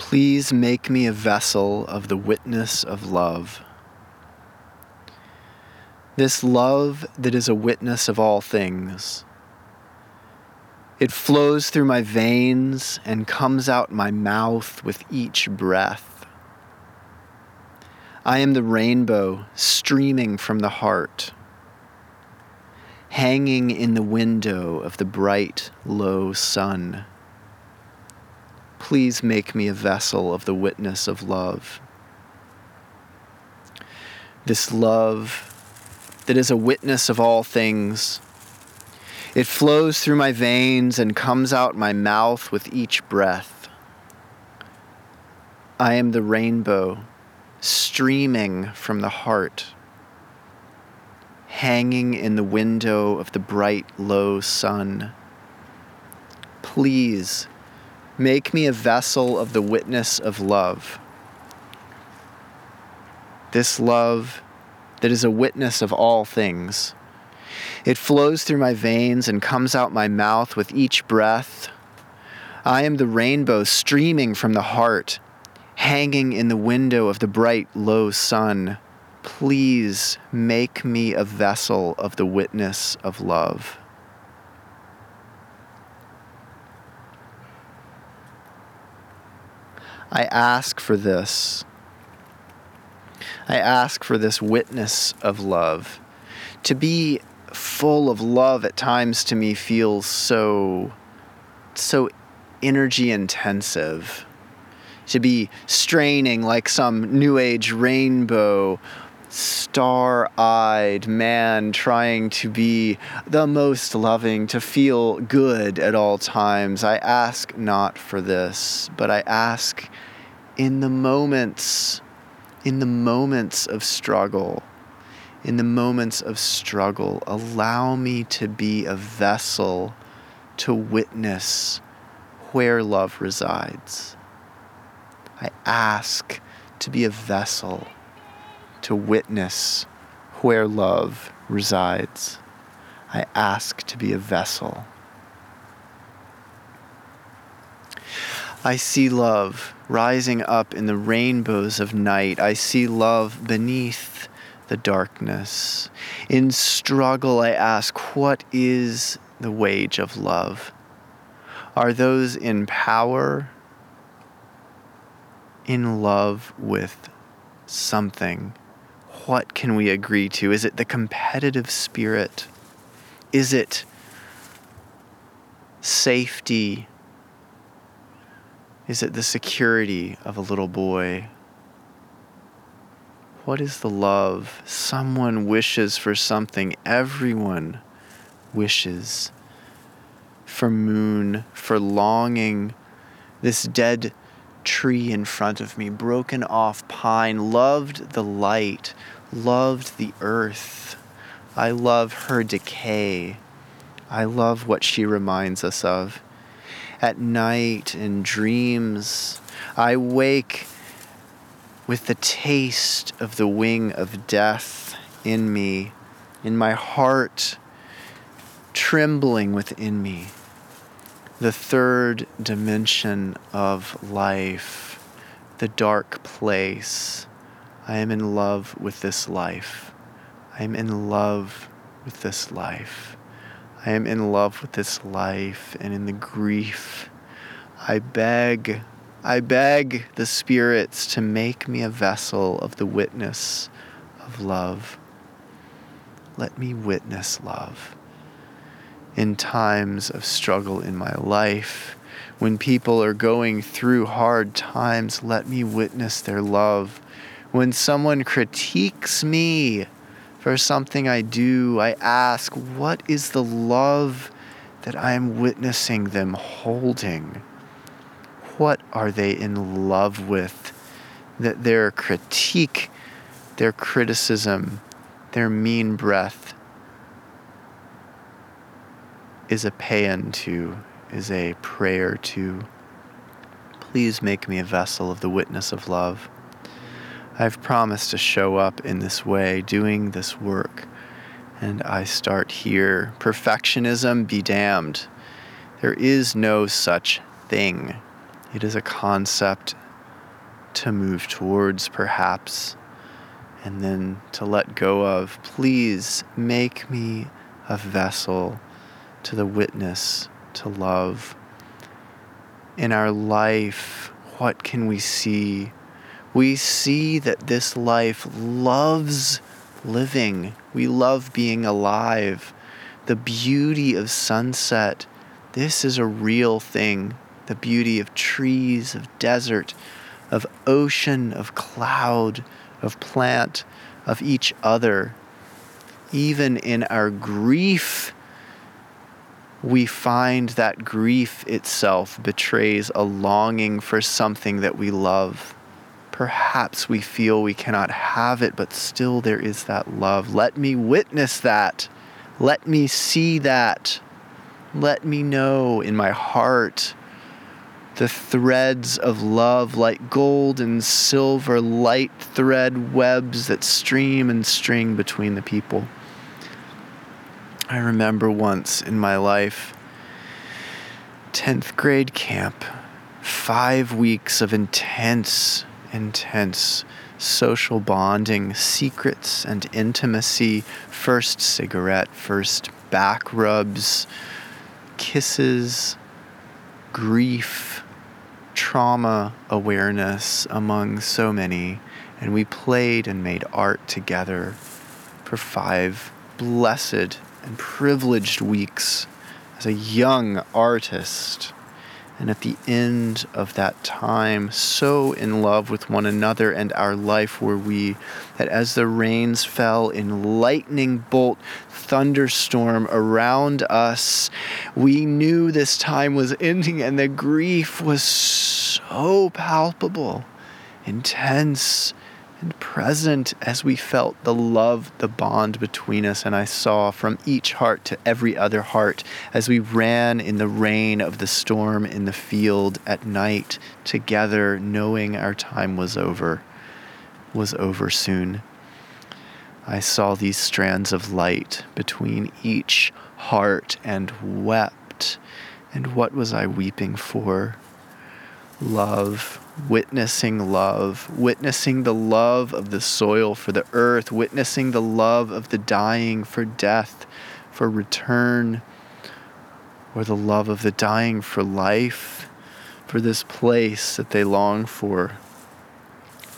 Please make me a vessel of the witness of love. This love that is a witness of all things. It flows through my veins and comes out my mouth with each breath. I am the rainbow streaming from the heart, hanging in the window of the bright, low sun. Please make me a vessel of the witness of love. This love that is a witness of all things. It flows through my veins and comes out my mouth with each breath. I am the rainbow streaming from the heart, hanging in the window of the bright, low sun. Please Make me a vessel of the witness of love. This love that is a witness of all things. It flows through my veins and comes out my mouth with each breath. I am the rainbow streaming from the heart, hanging in the window of the bright, low sun. Please make me a vessel of the witness of love. I ask for this. I ask for this witness of love. To be full of love at times to me feels so, so energy intensive. To be straining like some new age rainbow, star eyed man trying to be the most loving, to feel good at all times. I ask not for this, but I ask in the moments, in the moments of struggle, in the moments of struggle, allow me to be a vessel to witness where love resides. I ask to be a vessel to witness where love resides. I ask to be a vessel. I see love rising up in the rainbows of night. I see love beneath the darkness. In struggle, I ask, what is the wage of love? Are those in power in love with something? What can we agree to? Is it the competitive spirit? Is it safety is it the security of a little boy? What is the love? Someone wishes for something. Everyone wishes for moon, for longing. This dead tree in front of me, broken off pine, loved the light, loved the earth. I love her decay. I love what she reminds us of at night in dreams. I wake with the taste of the wing of death in me, in my heart, trembling within me. The third dimension of life, the dark place. I am in love with this life. I am in love with this life. I am in love with this life and in the grief. I beg, I beg the spirits to make me a vessel of the witness of love. Let me witness love. In times of struggle in my life, when people are going through hard times, let me witness their love. When someone critiques me, for something I do, I ask, what is the love that I am witnessing them holding? What are they in love with? That their critique, their criticism, their mean breath is a paean to, is a prayer to. Please make me a vessel of the witness of love. I've promised to show up in this way, doing this work. And I start here. Perfectionism be damned. There is no such thing. It is a concept to move towards, perhaps, and then to let go of. Please make me a vessel to the witness, to love. In our life, what can we see? We see that this life loves living. We love being alive. The beauty of sunset, this is a real thing. The beauty of trees, of desert, of ocean, of cloud, of plant, of each other. Even in our grief, we find that grief itself betrays a longing for something that we love. Perhaps we feel we cannot have it, but still there is that love. Let me witness that. Let me see that. Let me know in my heart the threads of love like gold and silver light thread webs that stream and string between the people. I remember once in my life, 10th grade camp, five weeks of intense, intense social bonding, secrets and intimacy, first cigarette, first back rubs, kisses, grief, trauma awareness among so many, and we played and made art together for five blessed and privileged weeks as a young artist. And at the end of that time, so in love with one another and our life were we that as the rains fell in lightning bolt thunderstorm around us, we knew this time was ending and the grief was so palpable, intense, and present as we felt the love, the bond between us. And I saw from each heart to every other heart as we ran in the rain of the storm in the field at night together, knowing our time was over, was over soon. I saw these strands of light between each heart and wept. And what was I weeping for? Love witnessing love, witnessing the love of the soil for the earth, witnessing the love of the dying for death, for return, or the love of the dying for life, for this place that they long for.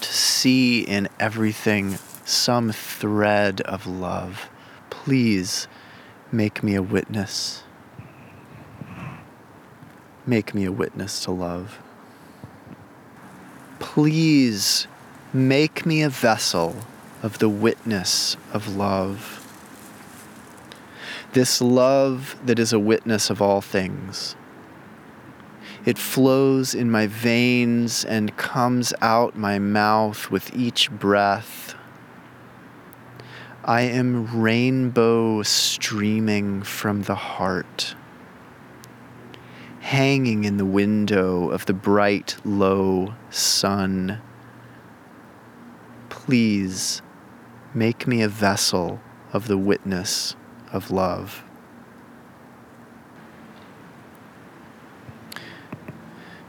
To see in everything some thread of love. Please make me a witness. Make me a witness to love. Please make me a vessel of the witness of love. This love that is a witness of all things. It flows in my veins and comes out my mouth with each breath. I am rainbow streaming from the heart hanging in the window of the bright, low sun. Please make me a vessel of the witness of love.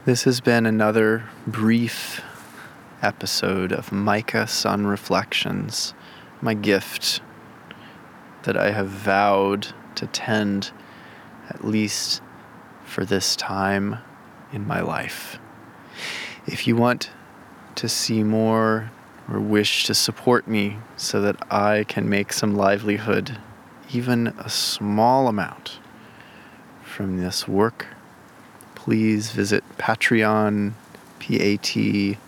This has been another brief episode of Mica Sun Reflections, my gift that I have vowed to tend at least for this time in my life. If you want to see more or wish to support me so that I can make some livelihood, even a small amount from this work, please visit Patreon, P A T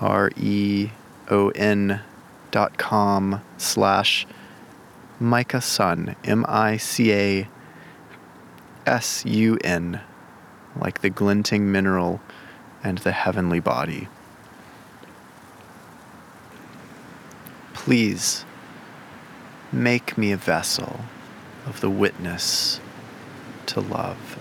R E O N dot com slash Mica Sun, M I C A S U N, like the glinting mineral and the heavenly body. Please make me a vessel of the witness to love.